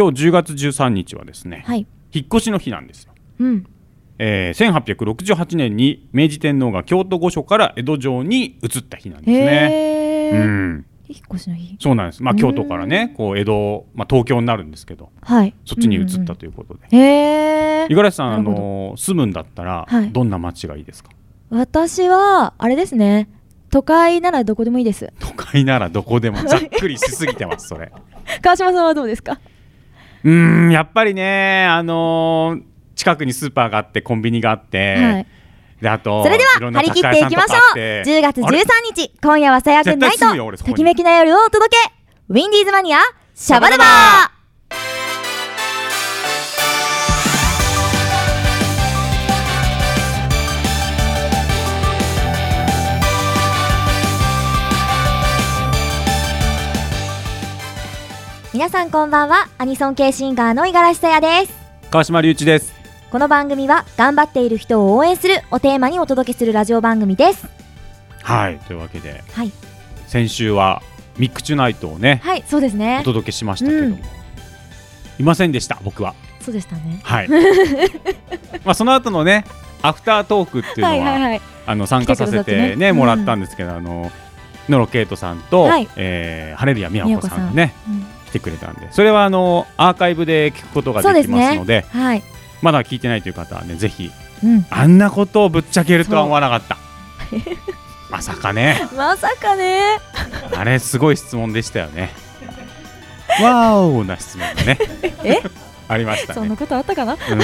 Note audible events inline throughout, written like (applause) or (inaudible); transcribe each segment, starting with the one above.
今日10月13日はですね、はい引っ越しの日なんですよ。うんえー、1868年に明治天皇が京都御所から江戸城に移った日なんですね。うん、引っ越しの日そうなんです。まあうん京都からね、こう江戸、まあ東京になるんですけど、はいそっちに移ったと、ということで。うんうんへえ五十嵐さん、あの住むんだったら、はいどんな街がいいですか？私はあれですね都会ならどこでもいいです都会ならどこでもざっくりしすぎてます。それ。(laughs) 川島さんはどうですか？うーん、やっぱりね、あのー近くにスーパーがあって、コンビニがあって。はい。であとそれでは張り切っていきましょう。雑貨屋さんとかあって。10月13あれ日今夜はさやくんナイトときめきな夜をお届け。ウィンディーズマニアシャバダバ皆さんこんばんは。アニソン系シンガーの五十嵐さやです。川島隆一です。この番組は頑張っている人を応援するをテーマにお届けするラジオ番組です。はい、というわけで、はい。先週はミックチュナイトをね、はい。そうですね。お届けしましたけども、うん。いませんでした、僕は。そうでしたね。はい。(laughs) まあその後のね、アフタートークっていうのは、はいはいはい。あの参加させ来てねねうんもらったんですけど、あの野呂圭斗さんと、はい。えー、ハレルヤ美和子さんがねうん来てくれたんで、それはあのアーカイブで聞くことができますので、はいまだ聞いてないという方はね、ぜひうんあんなことをぶっちゃけるとは思わなかった。まさかね。(laughs) まさかねあれすごい質問でしたよね。わーおな質問がね。え？ありましたねそんな。ことあったかな？うん五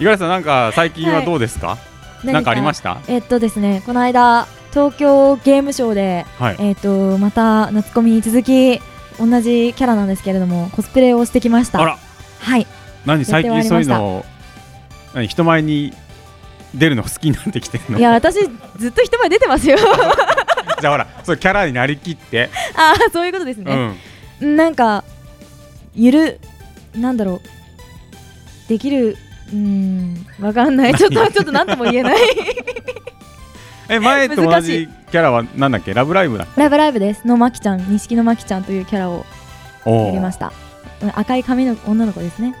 十嵐さんなんか最近はどうですか？なんかありました？えっとですねこの間東京ゲームショウではい。えっとまた夏コミに続き同じキャラなんですけれどもコスプレをしてきました。あら。はい。何？最近そういうのを何人前に出るの好きになってきてるの？いや私ずっと人前出てますよ。(laughs) じゃあほらそうキャラになりきって。ああそういうことですうね、ん。なんかゆるなんだろう。できるうーんわかんない。ちょっとちょっとなんとも言えないえ前と同じキャラはなんだっけ？ラブライブだ。ラブライブです。のまきちゃん錦のまきちゃんというキャラをやりました。うん赤い髪の女の子ですね。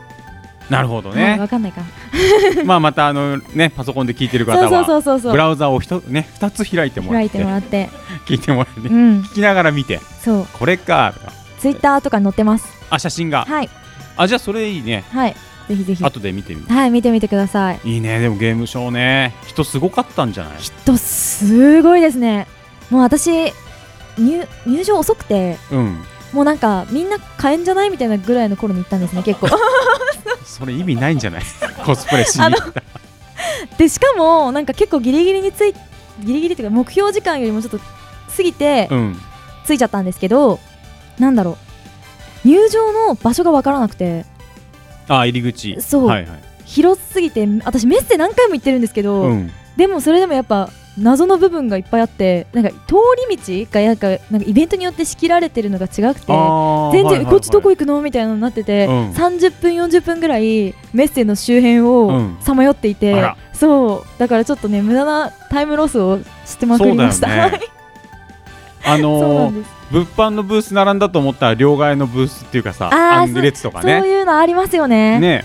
なるほどはいね。わかんないか。(laughs) まあまたあのねパソコンで聞いてる方そうそうそはうそう。ブラウザをひとね二つ開いてもら開いっててもらって。聞いてもらってうねん。聞きながら見て。そう。これかツイッターとかに載ってます。あ写真が。はい。あじゃあそれいいね。はいぜひぜひ。後で見てみる。はい見てみてください。いいね。でもゲームショーね。人すごかったんじゃない？人すごいですね。もう私入入場遅くてうん。もうなんかみんな買えんじゃないみたいなぐらいの頃に行ったんですね (laughs) 結構。それ意味ないんじゃない？(laughs) コスプレしに行った。でしかもなんか結構ギリギリについギリギリっていうか目標時間よりもちょっと過ぎてうん。ついちゃったんですけど、なんだろう。入場の場所が分からなくてあ入り口。そう。はいはい。広すぎて私メッセ何回も行ってるんですけど、うん。でもそれでもやっぱ謎の部分がいっぱいあってなんか通り道がなんかなんかイベントによって仕切られてるのが違くて全然、こっちどこ行くの？みたいなのになってて、うん。30分40分ぐらいメッセの周辺うをん。さまよっていて、あら。そう。だからちょっとね無駄なタイムロスをしてまくりました。ね。(laughs) あそうなのーんです物販のブース並んだと思ったら両替のブースっていうかさアンデ列とかそうねいうのありますよね。ね。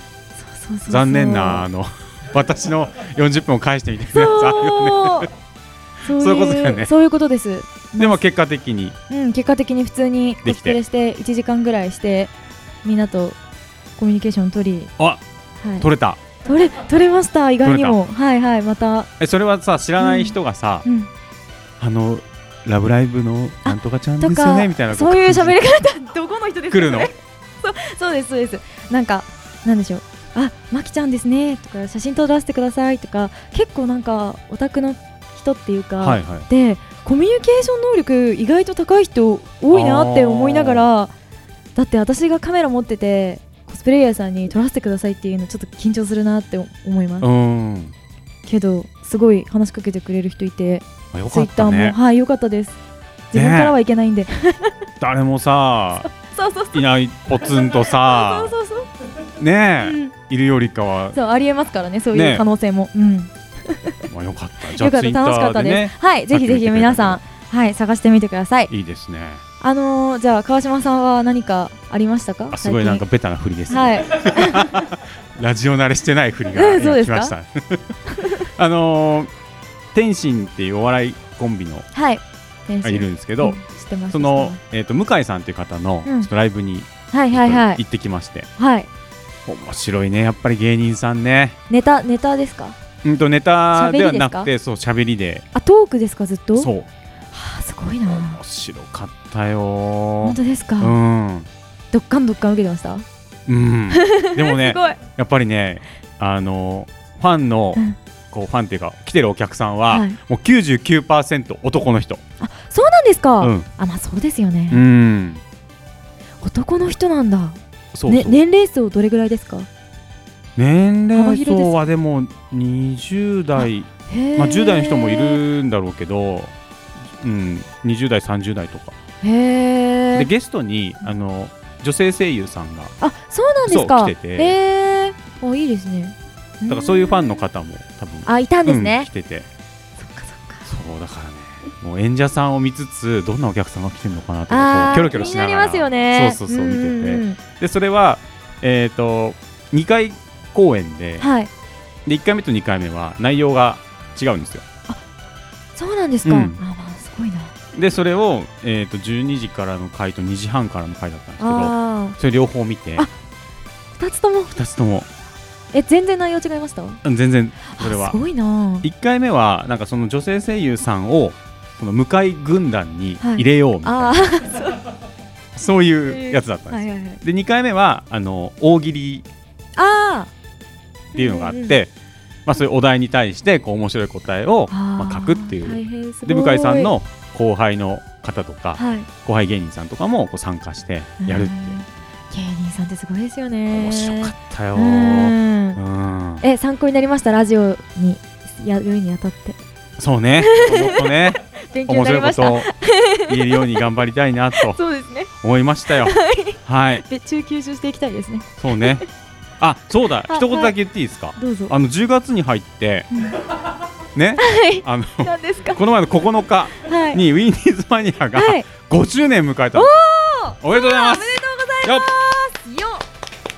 残念なあの (laughs) 私の40分を返してみたいなやつあるよね。そう。(laughs) いうことだよね。そういうことです。でも結果的に。うん、結果的に普通にコスプレして1時間ぐらいしてみんなとコミュニケーション取り、あはい、取れた。取れ取れました意外にも。はいはいまた、えそれはさ知らない人がさ、うん、あのラブライブのなんとかちゃんでとすよかねみたいなそういう喋りり方どこの人ですか来るの？(laughs) そうそうですそうです。なんかなんでしょう。あまきちゃんですねとか写真撮らせてくださいとか結構なんかオタクの人っていうか、はいはい。でコミュニケーション能力意外と高い人多いなって思いながらだって私がカメラ持っててコスプレイヤーさんに撮らせてくださいっていうのちょっと緊張するなって思います、うん。けどすごい話しかけてくれる人いてツイッターも、はい良かったです。自分からはいけないんで、誰もさいないポツンとそさねえ、うん。いるよりかは、そうありえますからねそういねう可能性も、うん。まあ、よかった。じゃあツイッタ楽しかったです、ーでねはいぜひぜひ皆さんはい探してみてください。いいですね。あのー、じゃあ川島さんは何かありましたか？あすごいなんかベタな振りですね、はい。(laughs) ラジオ慣れしてない振りが (laughs) そうですか？今来ました。(laughs) あのー天心っていうお笑いコンビのはい。がいるんですけけど、知ってますその、えー、と向井さんっていう方のうん。ちょっとライブにはいはいはい。行ってきまして、はい。面白いねやっぱり芸人さんね。ネタネタですか？うんとネタではな喋くてそう喋りで。あトークですかずっと？そう。はあすごいな。面白かったよ。本当ですか、うん。どっかんどっかん受けてました？うん、でもね (laughs) すごい。やっぱりねあのファンの、うんこうファンっていうか来てるお客さんは、はい。もう99%男の人。そうなんですか、うん。あまあそうですよね、うん。男の人なんだ。そうそう、ね、年齢層どれぐらいですか？年齢層はでも20代。まあ、10代の人もいるんだろうけど、うん、20代30代とか。へえでゲストにあの女性声優さんがあそうなんですか。来てて。へえあいいですね。だからそういうファンの方もあいたんですうんね来、てて。そっかそっか。そうだからねもう演者さんを見つつどんなお客さんが来てるのかなとかキョロキョロしながらますよね。そうそうそう見てて。でそれはえっ、と2回公演ではい。で1回目と2回目は内容が違うんですよ。そうなんですか、うん。あまあすごいな。でそれを、えー、と12時からの回と2時半からの回だったんですけどあそれ両方見て。あ2つとも。2つともえ全然内容違いました？うん全然それは。あすごいな。1回目はなんかその女性声優さんをこの向かい軍団に入れようみたいな、あ (laughs) そういうやつだったんですよ、はいはいはい。で2回目はあの大喜利あっていうのがあって、うんうんまあ、そういうお題に対してこう面白い答えをまあ、書くっていう。で向井さんの後輩の方とかはい。後輩芸人さんとかもこう参加してやるってう。ん芸人さんってすごいですよね。面白かったよ。え参考になりました？ラジオにやるにあたって。そうね。もっとね。(laughs) 勉強に面白いこなりました。とを言えるように頑張りたいなと。(laughs) そうですね。思いましたよ。はい。で中吸収していきたいですね。そうね。あそうだ。あ一言だけ言っていいですか？どうぞ。あの10月に入ってうん。ね。はい。あのこの前の9日はい。にウィンディーズマニアがはい。5周年迎えたおめでとうございます。おめでとうございます。よ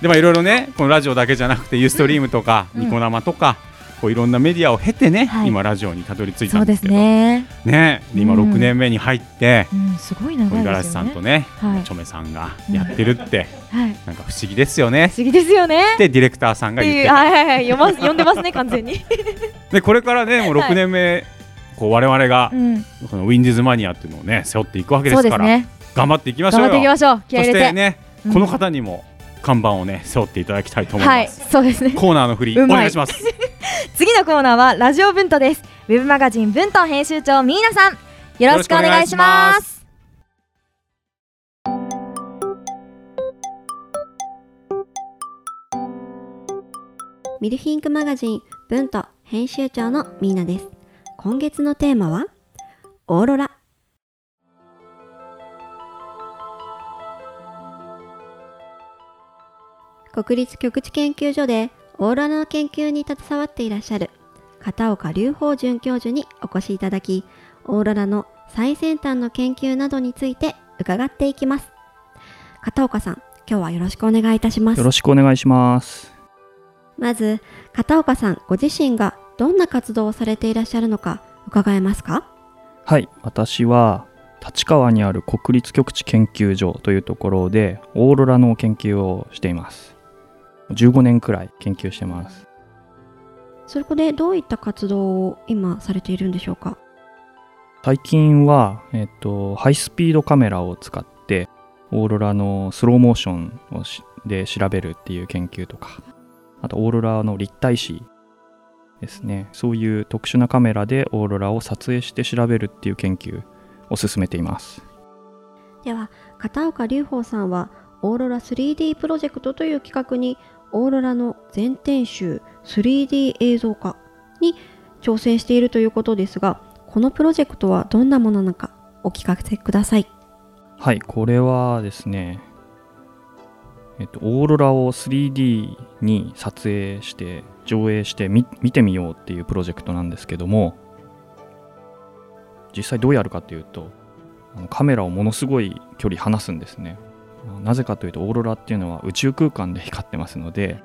でまあいろいろねこのラジオだけじゃなくてユーストリームとかうん。ニコ生とかこういろんなメディアを経てね、はい。今ラジオにたどり着いたんですけど。ね。ねで今うん。6年目に入ってう、んすごい長い五十嵐さんとね、はい。チョメさんがやってるって、はい。なんか不思議ですよね。不思議ですよね。ってディレクターさんが言って。たはいはいはい読ます読んでますね完全に。(laughs) でこれからねもうはい6年目、こう我々がうん。このウィンディーズマニアっていうのをね背負っていくわけですから、ね。頑張っていきましょ頑張っていきましょう。そしてね、うん。この方にも看板をね背負っていただきたいと思いはいます、そうですね。コーナーの振りお願いします。(laughs) 次のコーナーはラジオ文化です。ウェブマガジン文化編集長ミーナさん。よろしくお願いします。ミルフィンクマガジン文と編集長のミーナです。今月のテーマはオーロラ。国立極地研究所でオーロラの研究に携わっていらっしゃる片岡隆法准教授にお越しいただき、オーロラの最先端の研究などについて伺っていきます。片岡さん、今日はよろしくお願いいたしますよ。ろしくお願いします。まず片岡さんご自身がどんな活動をされていらっしゃるのか伺えますか？はい、私は立川にある国立極地研究所というところでオーロラの研究をしています。15年くらい研究してます。そこでどういった活動を今されているんでしょうか？最近は、えっと、ハイスピードカメラを使ってオーロラのスローモーションをしで調べるっていう研究とかあとオーロラの立体視ですね。そういう特殊なカメラでオーロラを撮影して調べるっていう研究を進めています。では片岡隆法さんはオーロラ 3D プロジェクトという企画にオーロラの全天集 3D 映像化に挑戦しているということですがこのプロジェクトはどんなものなのかお聞かせください。はいこれはですねえっと、オーロラを 3D に撮影して上映して見てみようっていうプロジェクトなんですけども実際どうやるかっていうとカメラをものすごい距離離すんですね。なぜかというとオーロラっていうのは宇宙空間で光ってますので、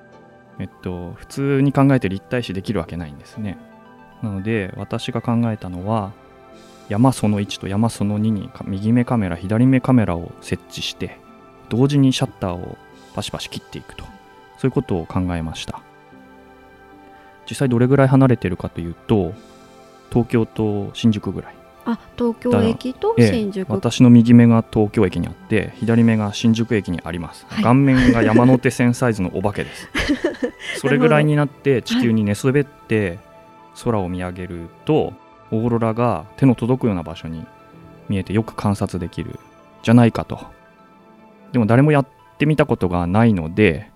えっと、普通に考えて立体視できるわけないんですね。なので私が考えたのは山その1と山その2に右目カメラ左目カメラを設置して同時にシャッターをパシパシ切っていくと。そういうことを考えました。実際どれぐらい離れてるかというと東京と新宿ぐらい。あ東京駅とええ新宿、私の右目が東京駅にあって左目が新宿駅にあります、はい。顔面が山手線サイズのお化けです。(laughs) それぐらいになって地球に寝そべって空を見上げるとオーロラが手の届くような場所に見えてよく観察できるじゃないかと。でも誰もやってみたことがないので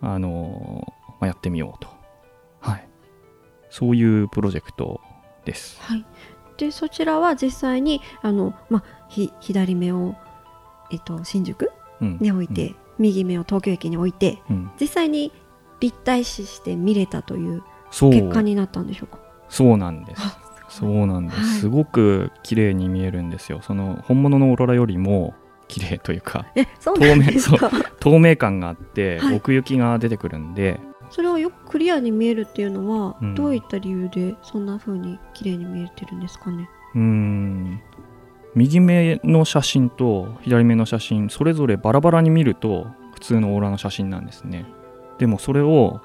あのまあ、やってみようと。はい。そういうプロジェクトです。はい、でそちらは実際にあの、まあ、ひ左目を、えっと、新宿うん。に置いて、右目を東京駅に置いてうん。実際に立体視して見れたという結果になったんでしょうか？そうなんです。あそうなんです、はい。すごく綺麗に見えるんですよ。その本物のオーロラよりも綺麗というかえそう透明感があって、はい。奥行きが出てくるんでそれをよくクリアに見えるっていうのは、うん。どういった理由でそんな風に綺麗に見えてるんですかね？うーん。右目の写真と左目の写真それぞれバラバラに見ると普通のオーロラの写真なんですね。でもそれを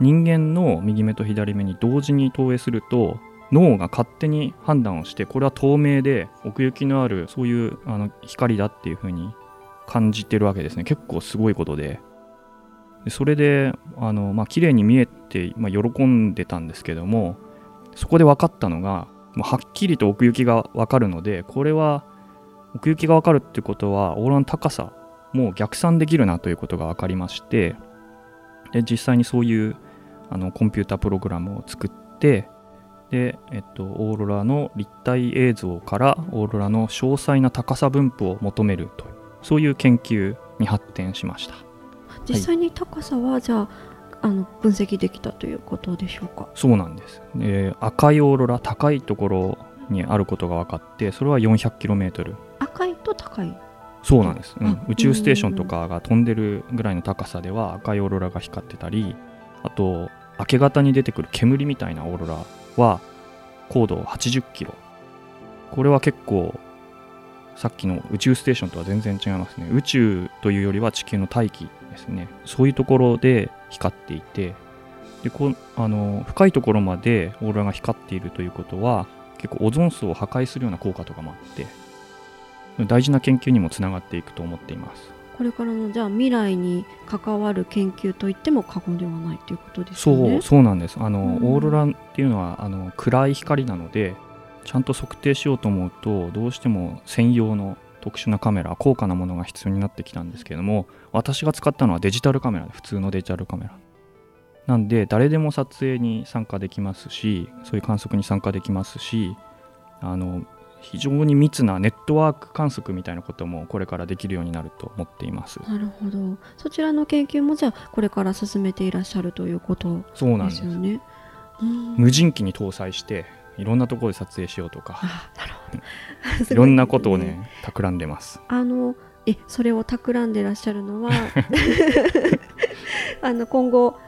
人間の右目と左目に同時に投影すると脳が勝手に判断をしてこれは透明で奥行きのあるそういうあの光だっていう風に感じてるわけですね。結構すごいことででそれであの、まあ綺麗に見えて、まあ、喜んでたんですけどもそこで分かったのがもうはっきりと奥行きが分かるのでこれは奥行きが分かるってことはオーロラの高さも逆算できるなということが分かりましてで実際にそういうあのコンピュータプログラムを作ってで、えっと、オーロラの立体映像からオーロラの詳細な高さ分布を求めるというそういう研究に発展しました。実際に高さはじゃああの分析できたということでしょうか？そうなんです、で赤いオーロラ高いところにあることが分かってそれは 400km 赤いと高い？そうなんです、うん。あ宇宙ステーションとかが飛んでるぐらいの高さでは赤いオーロラが光ってたりあと明け方に出てくる煙みたいなオーロラは高度80キロ。これは結構さっきの宇宙ステーションとは全然違いますね。宇宙というよりは地球の大気ですね。そういうところで光っていてでこうあの深いところまでオーロラが光っているということは結構オゾン層を破壊するような効果とかもあって大事な研究にもつながっていくと思っています。これからのじゃあ未来に関わる研究といっても過言ではないということですそうよね。そうなんです。あの、うん。オーロラっていうのはあの暗い光なのでちゃんと測定しようと思うとどうしても専用の特殊なカメラ高価なものが必要になってきたんですけども私が使ったのはデジタルカメラ普通のデジタルカメラ。なんで誰でも撮影に参加できますしそういう観測に参加できますしあの非常に密なネットワーク観測みたいなこともこれからできるようになると思っています。なるほど。そちらの研究もじゃあこれから進めていらっしゃるということでそうなんです。すよね。うん。無人機に搭載していろんなところで撮影しようとか。あなるほど。(laughs) い。ろんなことをね企んでます。あのえそれを企んでらっしゃるのは (laughs) (laughs) あの今後、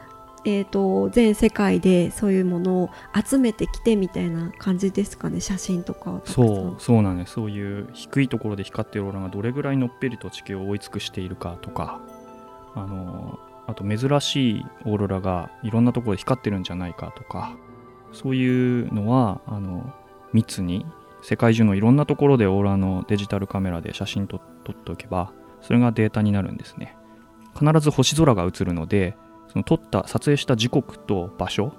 えー、と全世界でそういうものを集めてきてみたいな感じですかね？写真とかそうそうなんです。そういう低いところで光ってるオーロラがどれぐらいのっぺりと地球を追い尽くしているかとか。あのあと珍しいオーロラがいろんなところで光ってるんじゃないかとかそういうのはあの密に世界中のいろんなところでオーラのデジタルカメラで写真と撮っておけばそれがデータになるんですね。必ず星空が映るのでその撮った撮影した時刻と場所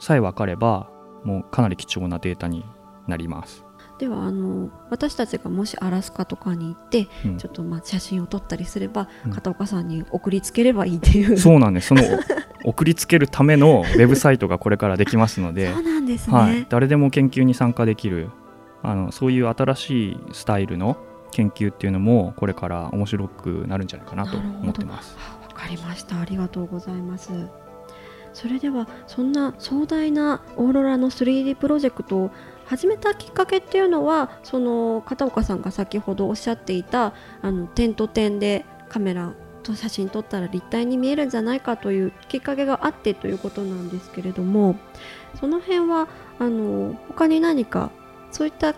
さえ分かればもうかなり貴重なデータになります。ではあの私たちがもしアラスカとかに行って、うん。ちょっとまあ写真を撮ったりすれば、うん。片岡さんに送りつければいいっていう。そうなんです。その (laughs) 送りつけるためのウェブサイトがこれからできますので (laughs) そうなんですね、はい、誰でも研究に参加できるあのそういう新しいスタイルの研究っていうのもこれから面白くなるんじゃないかなと思ってます。はあわかりました。ありがとうございます。それではそんな壮大なオーロラの 3D プロジェクトを始めたきっかけっていうのはその片岡さんが先ほどおっしゃっていたあの点と点でカメラと写真撮ったら立体に見えるんじゃないかというきっかけがあってということなんですけれどもその辺はあの他に何かそういった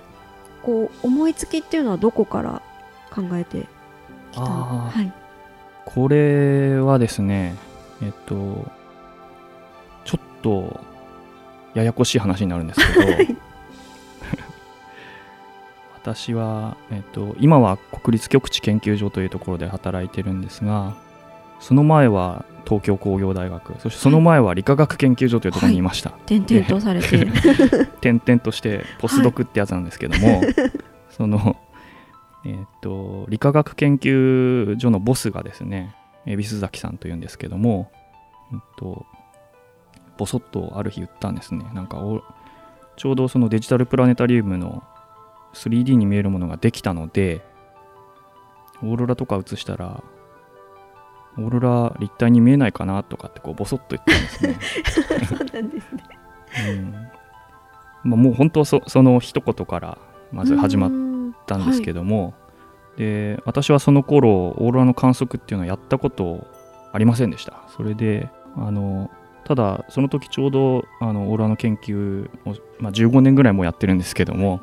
こう思いつきっていうのはどこから考えてきたの？はい、これはですねえっとちょっとややこしい話になるんですけど (laughs) 私は、えっと、今は国立極地研究所というところで働いてるんですがその前は東京工業大学そしてその前は理化学研究所というところにいました、点々とされて。(laughs) 転々としてポスドクってやつなんですけども、その、えーっと理化学研究所のボスがですね恵比寿崎さんというんですけども、えっと、ボソッとある日言ったんですね。なんかおちょうどそのデジタルプラネタリウムの 3D に見えるものができたのでオーロラとか映したらオーロラ立体に見えないかなとかってこうボソッと言ったんですね。(laughs) そうなんですね。うん。まあ、もう本当そその一言からまず始まっったんですけども、で私はその頃オーロラの観測っていうのはやったことありませんでした。それであのただその時ちょうどあのオーロラの研究を、まあ、15年ぐらいもうやってるんですけども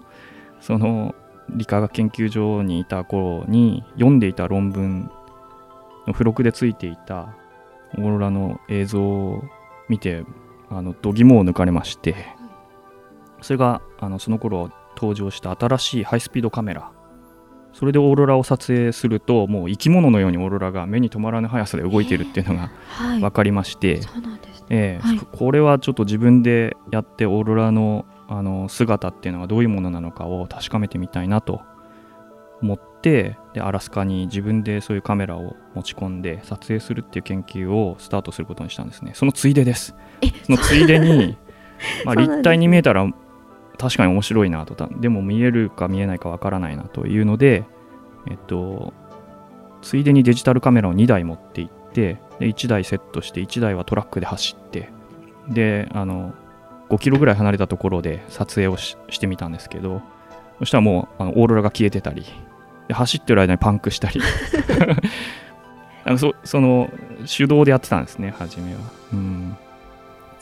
その理化学研究所にいた頃に読んでいた論文の付録でついていたオーロラの映像を見てあの度肝を抜かれましてそれがあのその頃登場した新しいハイスピードカメラ。それでオーロラを撮影するともう生き物のようにオーロラが目に留まらぬ速さで動いてるっていうのがはい。分かりまして、えこれはちょっと自分でやってオーロラのあの姿っていうのがどういうものなのかを確かめてみたいなと思ってでアラスカに自分でそういうカメラを持ち込んで撮影するっていう研究をスタートすることにしたんですね。そのついでです。えそのついでに (laughs) まあ立体に見えたら確かに面白いなとたでも見えるか見えないかわからないなというのでえっとついでにデジタルカメラを2台持って行ってで1台セットして1台はトラックで走ってであの5キロぐらい離れたところで撮影をししてみたんですけどそしたらもうあのオーロラが消えてたりで走ってる間にパンクしたり。(laughs) あのそその手動でやってたんですね初めは、うん、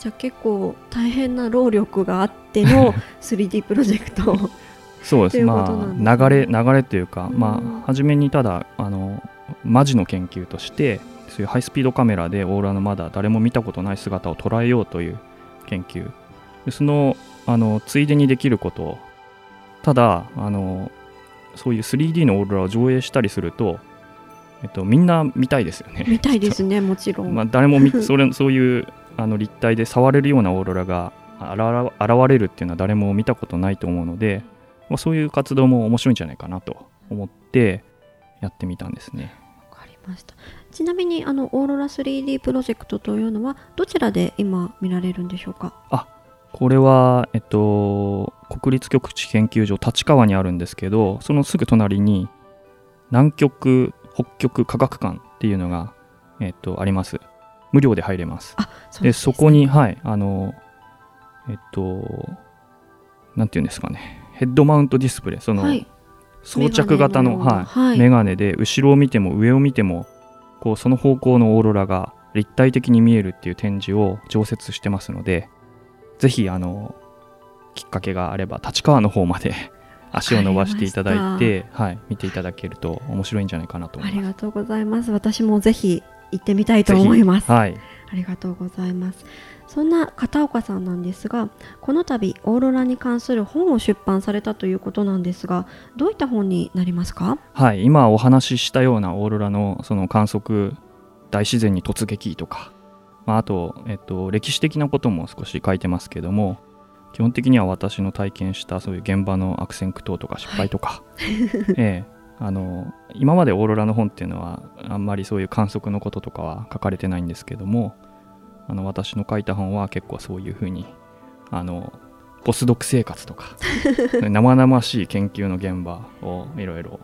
じゃあ結構大変な労力があっての (laughs) 3D プロジェクト。をそうです。ね。まあ流れ流れというか、うん。まあ初めにただあのマジの研究としてそういうハイスピードカメラでオーロラのまだ誰も見たことない姿を捉えようという研究でそのあのついでにできることただあのそういう 3D のオーロラを上映したりすると、えっと、みんな見たいですよね。見たいですねもちろん、まあ、誰も見 (laughs) それそういうあの立体で触れるようなオーロラがあら現れるっていうのは誰も見たことないと思うので、まあ、そういう活動も面白いんじゃないかなと思ってやってみたんですね。わかりましたちなみにあのオーロラ 3D プロジェクトというのはどちらで今見られるんでしょうか？これは、えっと、国立極地研究所立川にあるんですけどそのすぐ隣に南極北極科学館っていうのが、えっと、あります。無料で入れます。あそうでそこにはいあのえっとなんていうんですかね。ヘッドマウントディスプレイその、はい。装着型のはいはい。メガネで後ろを見ても上を見てもこうその方向のオーロラが立体的に見えるっていう展示を常設してますのでぜひあのきっかけがあれば立川の方まで (laughs) 足を伸ばしていただいて、はい、見ていただけると面白いんじゃないかなと思います。ありがとうございます。私もぜひ行ってみたいと思います。はい、ありがとうございます。そんな片岡さんなんですがこの度オーロラに関する本を出版されたということなんですがどういった本になりますか？はい、今お話ししたようなオーロラのその観測大自然に突撃とか、まあ、あと、えっと、歴史的なことも少し書いてますけども基本的には私の体験したそういう現場の悪戦苦闘とか失敗とか、ええあの今までオーロラの本っていうのはあんまりそういう観測のこととかは書かれてないんですけどもあの私の書いた本は結構そういうふうにあのポスドク生活とか (laughs) 生々しい研究の現場をいろいろ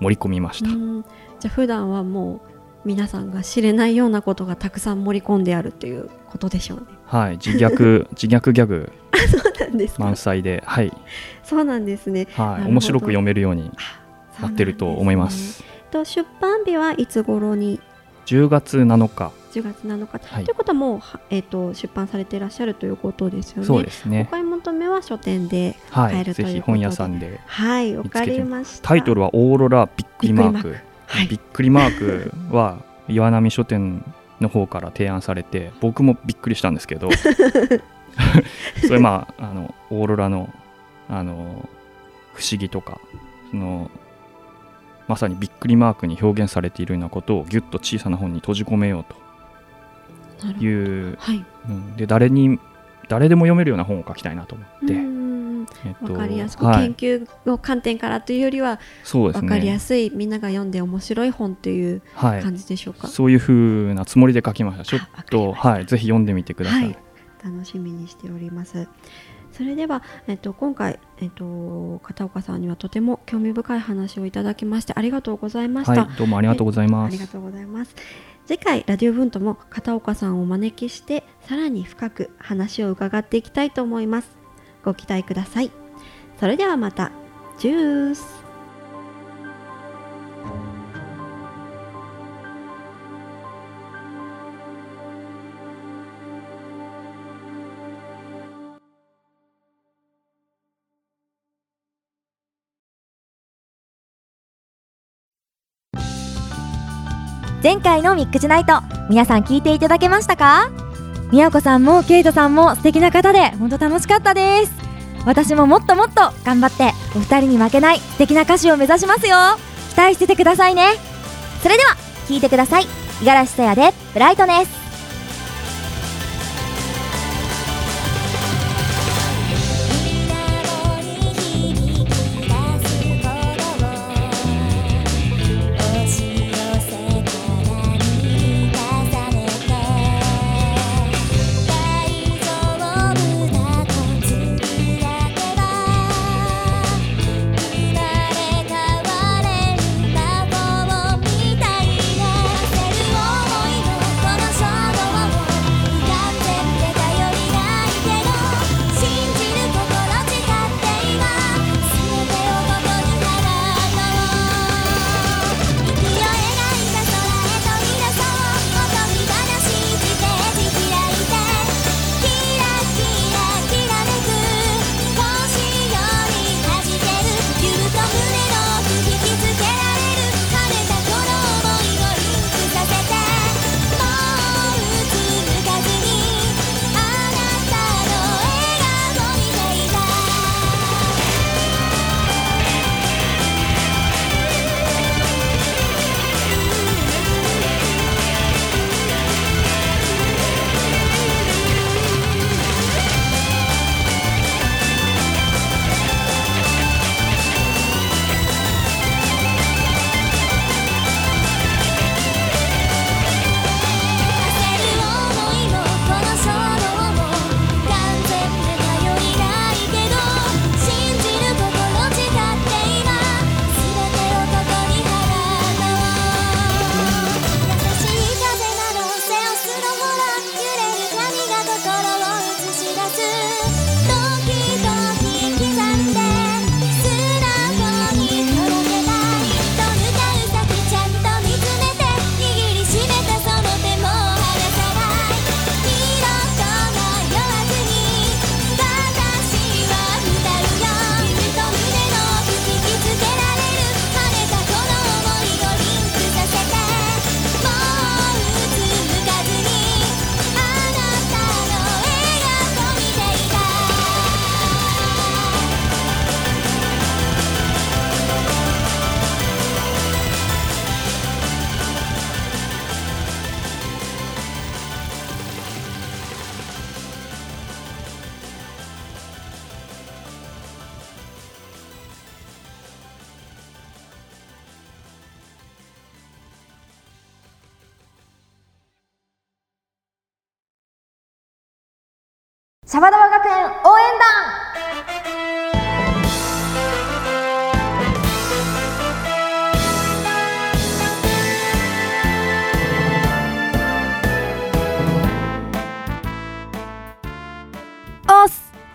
盛り込みました。うんじゃあ普段はもう皆さんが知れないようなことがたくさん盛り込んであるということでしょうね。はい自虐 (laughs) 自虐ギャグ。満載ではい、そうなんですね。はい、面白く読めるようになってると思います。すね。と出版日はいつ頃に？10月7日。10月7日、はい。ということはもう、はえー、と出版されていらっしゃるということですよね。そうですおね買い求めは書店ではい買えるということで。ぜひ本屋さんではいわかりました。タイトルはオーロラびっくりマークはい。びっくりマークは岩波書店の方から提案されて僕もびっくりしたんですけど (laughs) それまああのオーロラのあの不思議とかそのまさにびっくりマークに表現されているようなことをギュッと小さな本に閉じ込めようと。いう、はい。うん、で誰に誰でも読めるような本を書きたいなと思って、うんえっとわかりやすく、はい研究の観点からというよりはそうですわかりやねすい、みんなが読んで面白い本というはい感じでしょうか？そういう風なつもりで書きましたちょっと (laughs) はいぜひ読んでみてください、はい楽しみにしております。それでは、えっと、今回、えっと、片岡さんにはとても興味深い話をいただきましてありがとうございました。はい、どうもありがとうございますありが。とうございます。次回ラディオ文とも片岡さんをお招きしてさらに深く話を伺っていきたいと思います。ご期待ください。それではまた。ジュース。前回のミックスナイト皆さん聞いていただけましたか？宮子さんもケイトさんも素敵な方で本当楽しかったです。私ももっともっと頑張ってお二人に負けない素敵な歌手を目指しますよ。期待しててくださいね。それでは聞いてください。五十嵐さやでブライトネス。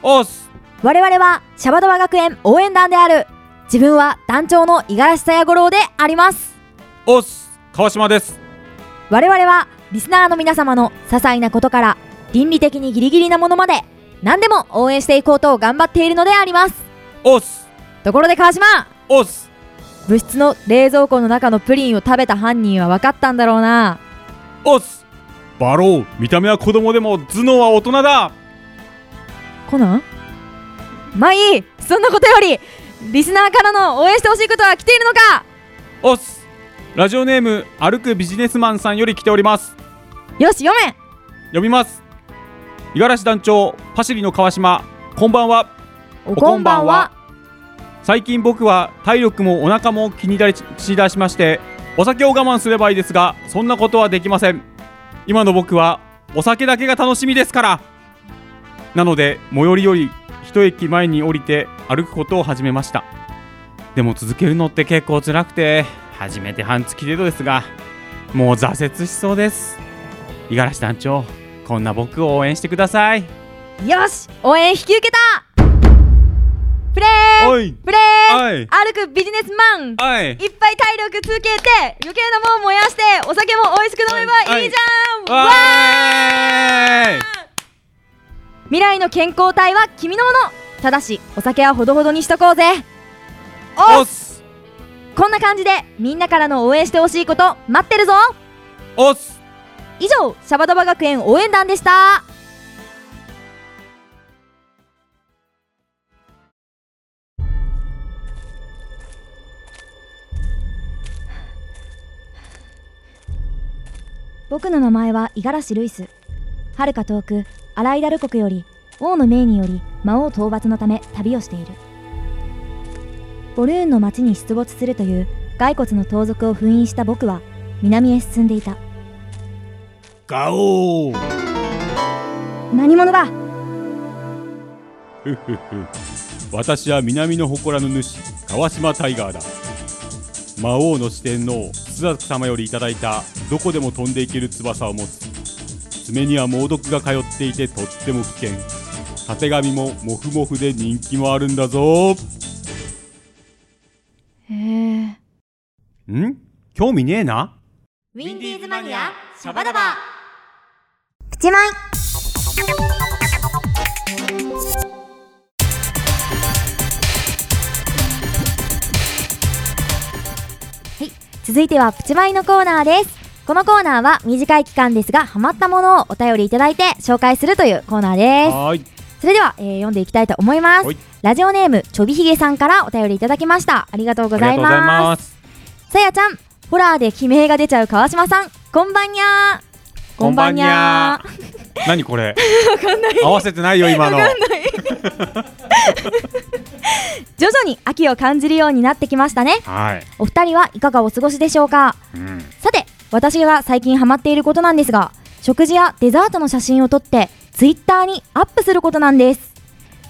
おっす我々はシャバドバ学園応援団である。自分は団長の五十嵐さや五郎であります。おっす川島です。我々はリスナーの皆様の些細なことから倫理的にギリギリなものまで何でも応援していこうと頑張っているのであります。おっすところで川島。おっす部室の冷蔵庫の中のプリンを食べた犯人は分かったんだろうなおっすバロー見た目は子供でも頭脳は大人だコナン？まあいい。そんなことよりリスナーからの応援してほしいことは来ているのか？おっす。ラジオネーム歩くビジネスマンさんより来ております。よし読め。読みます。五十嵐団長パシリの川島こんばんは。おこんばんは。最近僕は体力もお腹も気に出しだしましてお酒を我慢すればいいですがそんなことはできません。今の僕はお酒だけが楽しみですからなので最寄りより一駅前に降りて歩くことを始めました。でも続けるのって結構辛くて初めて半月程度ですがもう挫折しそうです。五十嵐団長こんな僕を応援してください。よし応援引き受けた。プレープレー歩くビジネスマン。おい。いっぱい体力つけて余計なもん燃やしてお酒も美味しく飲めばいいじゃん、わわー。い未来の健康体は君のもの。ただしお酒はほどほどにしとこうぜ。おっすこんな感じでみんなからの応援してほしいこと待ってるぞ。おっす以上シャバダバ学園応援団でした。僕の名前は五十嵐ルイス。遥か遠くアライダル国より王の命により魔王討伐のため旅をしている。ボルーンの町に出没するという骸骨の盗賊を封印した僕は南へ進んでいた。ガオー。何者だ？ふふふ。私は南の祠の主川島タイガーだ。魔王の四天王朱雀様よりいただいたどこでも飛んでいける翼を持つ爪には猛毒が通っていてとっても危険。たてがみもモフモフで人気もあるんだぞ。へえ。ん？興味ねえな。ウィンディーズマニアシャバダバプチマイはい。続いてはプチマイのコーナーですこのコーナーは短い期間ですがハマったものをお便りいただいて紹介するというコーナーです。それでは、えー読んでいきたいと思います。はい。ラジオネームちょびひげさんからお便りいただきました。ありがとうございまます。すさやちゃんホラーで悲鳴が出ちゃう川島さん。こんばんにゃー。こんばんにゃー。何これ？(laughs) 合わせてないよ今の。(laughs) 徐々に秋を感じるようになってきましたね。はい、お二人はいかがお過ごしでしょうか？うん、さて私が最近ハマっていることなんですが食事やデザートの写真を撮ってツイッターにアップすることなんです。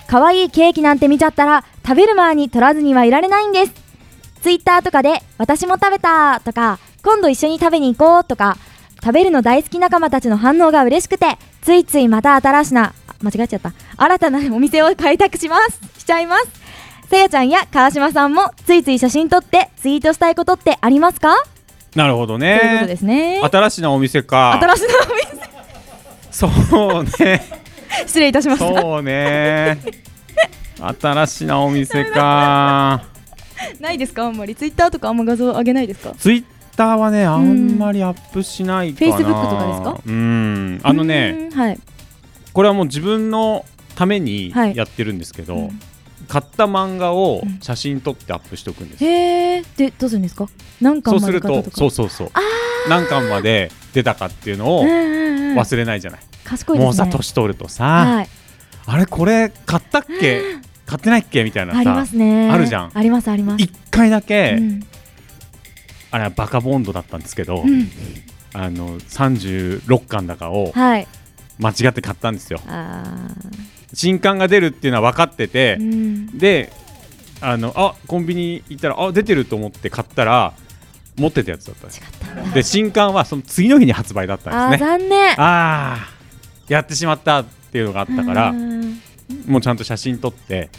可愛いケーキなんて見ちゃったら食べる前に撮らずにはいられないんです。ツイッターとかで私も食べたとか今度一緒に食べに行こうとか食べるの大好き仲間たちの反応が嬉しくてついついまた新しな間違えちゃった。新たなお店を開拓します。しちゃいます。さやちゃんや川島さんもついつい写真撮ってツイートしたいことってありますか？なるほどということねですね。新しいなお店か。新しいお店。そうね。失礼いたしました。そうね。新しいなお店か。ないですかあんまり。ツイッターとかあんま画像上げないですか？ツイッターはねあんまりアップしないかな。Facebook とかですか？うん。あのねはい。これはもう自分のためにはい。やってるんですけど、うん買った漫画をうん。写真撮ってアップしておくんです。よ、へえでどうするんですか？何巻まで買ったとか？そうそうそう。あ何巻まで出たかっていうのをうんうんうん忘れないじゃない、賢いですね。もうさ年取るとさ、はい。あれこれ買ったっけ？買ってないっけ？みたいなさありますね。あるじゃん。ありますあります。一回だけ、うん。あれはバカボンドだったんですけど、うん。あの36巻だかをはい。間違って買ったんですよ。あ新刊が出るっていうのは分かっててー、うん。であのあコンビニ行ったらあ出てると思って買ったら持ってたやつだった。違ったで新刊はその次の日に発売だったんですね。残念。ああやってしまったっていうのがあったからうん。もうちゃんと写真撮って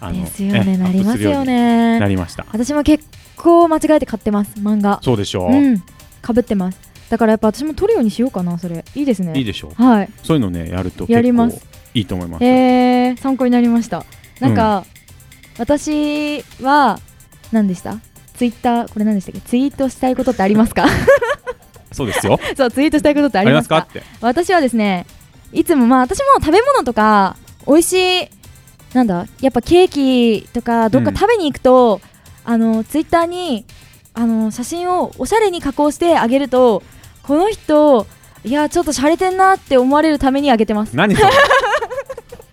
あのですよね。えなりますよアップするうになね。りました。私も結構間違えて買ってます漫画。そうでしょう、うん。かぶってます。だからやっぱ私も撮るようにしようかなそれ。いいですね。いいでしょう。はい。そういうのねやると結構やりますいいと思いますよ。えー、参考になりました。なんか、私は何でした？ツイッターこれ何でしたっけ？ツイートしたいことってありますか？(laughs) そうですよ。そうツイートしたいことってあありますすか？って。私はですねいつもまあ私も食べ物とか美味しいなんだやっぱケーキとかどっかうん。食べに行くと、あのツイッターにあの写真をおしゃれに加工してあげるとこの人いやちょっと洒落てんなって思われるためにあげてます。何それ？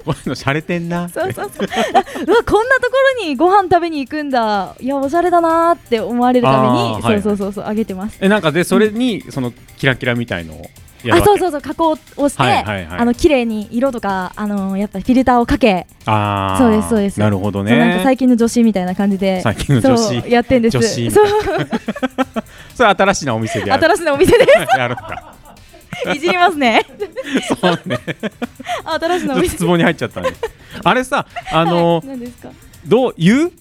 こういうの洒落てんなそうそうそう。あうわこんなところにご飯食べに行くんだ。いやおしゃれだなーって思われるために、そうそうそうそうあげてます。えなんかでそれにそのキラキラみたいのをあそうそうそう加工をして、はいはいはい。あの綺麗に色とかあのやっぱフィルターをかけ。あーそうですそうです。なるほどそうなんかね最近の女子みたいな感じで最近の女子。やってんです。女子そいう。(laughs) それ新しいなお店で新しいのお店でやるの (laughs) か。(laughs) いじりますね。そうね新しいの。お店ちょっと壺に入っちゃったね。(laughs) あれさあのはいどう言う？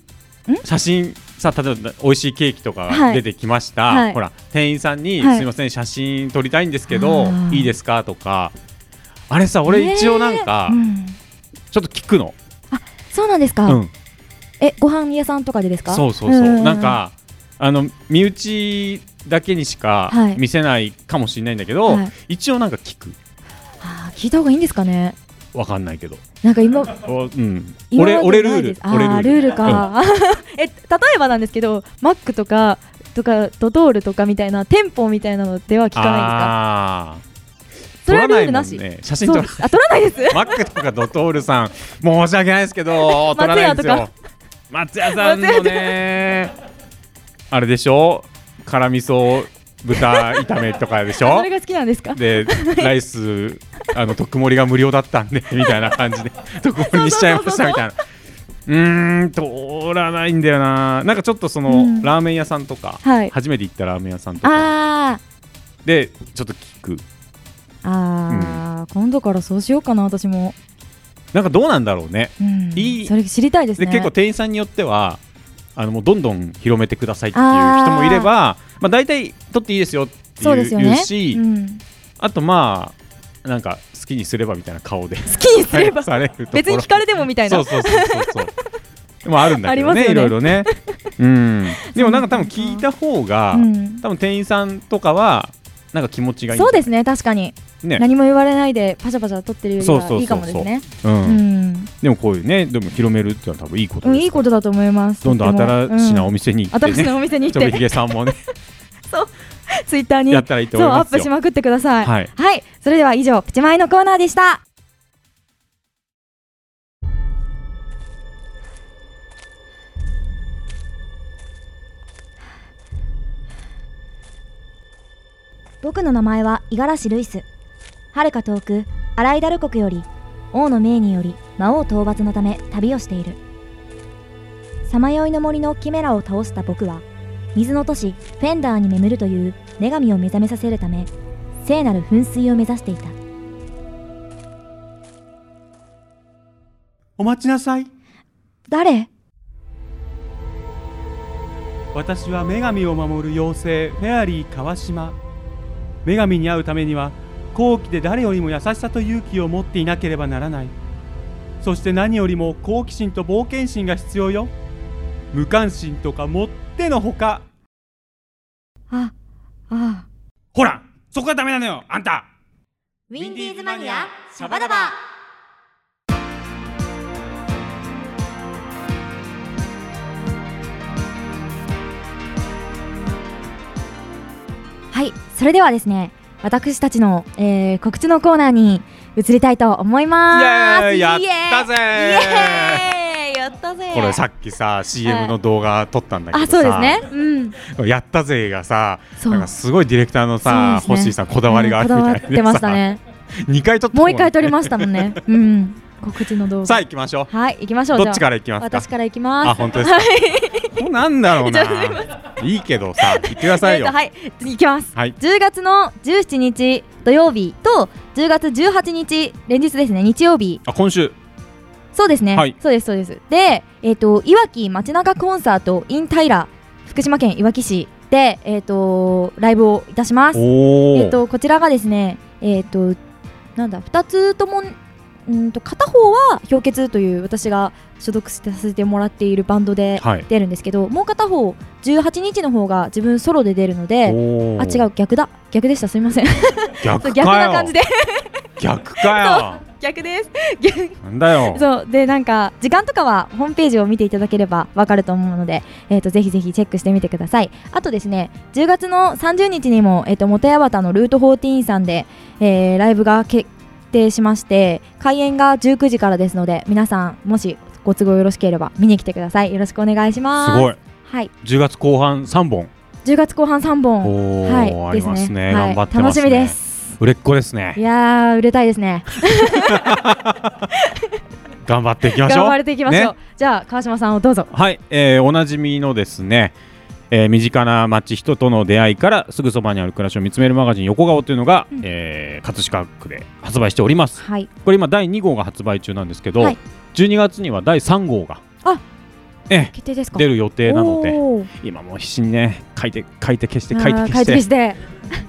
写真さ例えば美味しいケーキとかはい。出てきました、はい。ほら店員さんに、はい。すいません写真撮りたいんですけどいいですか？とか。あれさ俺一応なんか、えーうん。ちょっと聞くの、そうなんですか、うん、えご飯屋さんとかでですか？そうそうそう、ん。なんかあの身内だけにしかはい。見せないかもしれないんだけど、はい。一応なんか聞く聞いた方がいいんですかね？わかんないけど。なんか今おうん。俺俺ルール。あルール。か、(laughs) え例えばなんですけどマックとかとかドトールとかみたいな店舗みたいなのでは聞かないですか？それは撮らないもルールなんし、ね。写真撮らあ撮らないです。マックとかドトールさん申し訳ないですけど (laughs) 撮らないんですよ。松屋さんのね。あれでしょ？辛味噌豚炒めとかでしょ？それが好きなんですか？でライス (laughs) あの特盛りが無料だったんで (laughs) みたいな感じで特盛りにしちゃいましたみたいな。うーん通らないんだよな。なんかちょっとその、うん。ラーメン屋さんとか、はい。初めて行ったラーメン屋さんとか。でちょっと聞く。あー、今度からそうしようかな私も、なんかどうなんだろうね。うん、いい。それ知りたいですね。で結構店員さんによってはあのもうどんどん広めてくださいっていう人もいればまあ、大体取っていいですよっていうそうですよね。し、うん、あとまあなんか好きにすればみたいな顔で好きにすれば。別に聞かれてもみたいな。そうそうそうそうでもあるんだけどねね。いろいろね。うん。(laughs) でもなんか多分聞いた方が、うん。多分店員さんとかはなんか気持ちがいい？そうですね確かに、ね。何も言われないでパシャパシャ撮ってるよりそうそうそうそう。はいいかもですね。うん。うん、でもこういうねでも広めるっていうのは多分いいことうん、いいことだと思いますどんどん新しいなうんお店に行ってね、新しいなお店にちょびひ行ってげさんもね。(laughs) ツイッターに。やったらいいとそうアッ思いますよ。プしまくってください。はい。はい、それでは以上プチマイのコーナーでした。僕の名前は五十嵐ルイス遥か遠くアライダル国より王の命により魔王討伐のため旅をしている。さまよいの森のキメラを倒した僕は水の都市フェンダーに眠るという女神を目覚めさせるため聖なる噴水を目指していた。お待ちなさい。誰？私は女神を守る妖精フェアリー川島。女神に会うためには高貴で誰よりも優しさと勇気を持っていなければならない。そして何よりも好奇心と冒険心が必要よ。無関心とかもってのほか。ああ。ほらそこがダメなのよあんた。ウィンディーズマニアシャバダバ。はいそれではですね私たちの、えー告知のコーナーに移りたいと思います。イエーイやったぜ。やったぜ。これさっきさ CM の動画撮ったんだけどあさ、そうですね。うん。やったぜがさなんかすごいディレクターのさ、ね。星井さんこだわりがあるみたいでさ、うんこだわってましたね。(laughs) 2回撮ったもう一回撮りまましたもんね。うん告知の動画。さあ行きましょはい行きましょう。うどっちから行きますか？私から行きます。あ本当ですか？はいもうなんだろうないいけどさ言ってくださいよ。はい行きます。はい。10月の17日土曜日と10月18日連日ですね。日曜日。あ今週。そうですね、はい。そうですそうです。でえっ、といわき街中コンサート in 平福島県いわき市でえっ、とライブをいたします。えっ、とこちらがですねえっ、となんだ2つともうんと片方は氷結という私が所属させてもらっているバンドではい。出るんですけどもう片方18日の方が自分ソロで出るのでおあ違う逆だ。逆でした。すみません。逆かよ。(laughs) 逆な感じで。逆か逆です。なんだよ。そうでなんか時間とかはホームページを見ていただければわかると思うので、えー、とぜひぜひチェックしてみてください。あとですね10月の30日にも、えー、と元八幡のルート14さんで、えーライブが決定しまして開演が19時からですので皆さんもしご都合よろしければ見に来てください。よろしくお願いします。すごい。はい。10月後半3本。10月後半3本。はい。ありますね。はい。頑張ってますね。楽しみです。売れっ子ですね。いやー売れたいですね。(laughs) (laughs) 頑張っていきましょう。頑張れていきましょう、ね。じゃあ川島さんをどうぞ。はい、えーおなじみのですね、えー身近な街人との出会いからすぐそばにある暮らしを見つめるマガジン横顔というのが、うん。えー葛飾区で発売しております。はい。これ今第2号が発売中なんですけど、はい。12月には第3号があえ決定ですか？出る予定なので今もう必死にね書いて書いて消して書いて消して。して。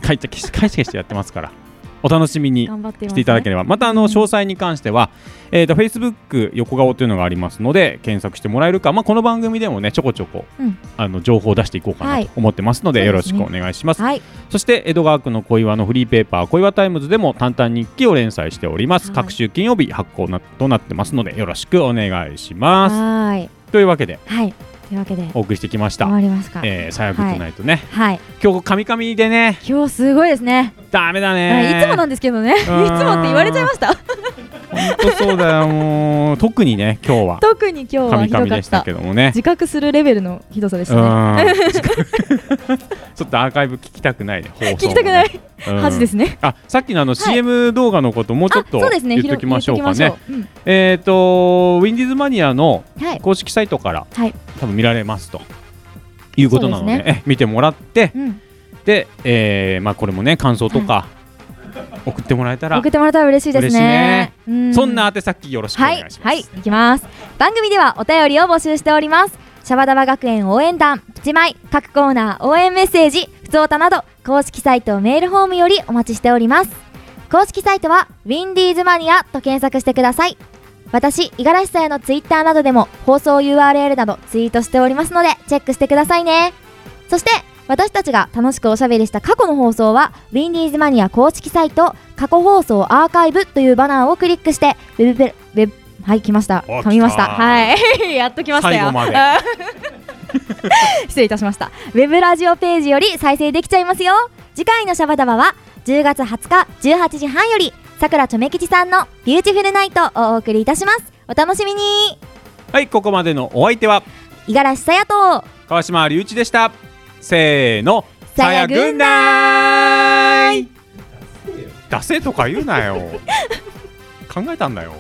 書いて消して (laughs) 書いて消してやってますからお楽しみにしていただければ。またあの詳細に関しては、えー、と Facebook 横顔というのがありますので検索してもらえるか、まあ、この番組でもねちょこちょこ、うん。あの情報を出していこうかはないと思ってますので、そうですね。よろしくお願いします、はい。そして江戸川区の小岩のフリーペーパー小岩タイムズでも淡々日記を連載しております、はい。各週金曜日発行なとなってますのでよろしくお願いします。というわけではいというわけでお送りしてきました。終わりますか。えー、さやぐトナイトね、はい。今日カミカミでね。今日すごいですね。ダメだはいねいつもなんですけどね。いつもって言われちゃいました。本当そうだよ。もう特にね今日は。特に今日はひどかった。たけどもね。自覚するレベルのひどさでしうたね。ん (laughs) ちょっとアーカイブ聞きたくないね (laughs) ね。聞きたくない。うん。恥ですね。あさっきのあの CM 動画のこともうちょっとあそうですね。言っときましょうかね。広げておきましょえっとウィンディーズマニアのうんはい。公式サイトからはい。多分見られますということなのでそうですえ見てもらってうん。でえーまあこれもね感想とか送ってもらえたら送ってもらったら嬉しいですね。うん。そんな宛先よろしくおはい願いします。はい。いきます。番組ではお便りを募集しておりますシャバダバ学園応援団プチマイ各コーナー応援メッセージふつおたなど公式サイトメールフォームよりお待ちしております。公式サイトはウィンディーズマニアと検索してください。私五十嵐さやのツイッターなどでも放送 URL などツイートしておりますのでチェックしてくださいね。そして私たちが楽しくおしゃべりした過去の放送はウィンディーズマニア公式サイト過去放送アーカイブというバナーをクリックしてウェブウェブはい来ました。お噛みました。はい。(laughs) やっと来ましたよ。(laughs) 失礼いたしました。ウェブラジオページより再生できちゃいますよ。次回のシャバダバは10月20日18時半よりさくらちょめきちさんのビューティフルナイトをお送りいたします。お楽しみに。はいここまでのお相手は？五十嵐さやと。川島隆一でした。せーの。さや軍団ダセとか言うなよ。考えたんだよ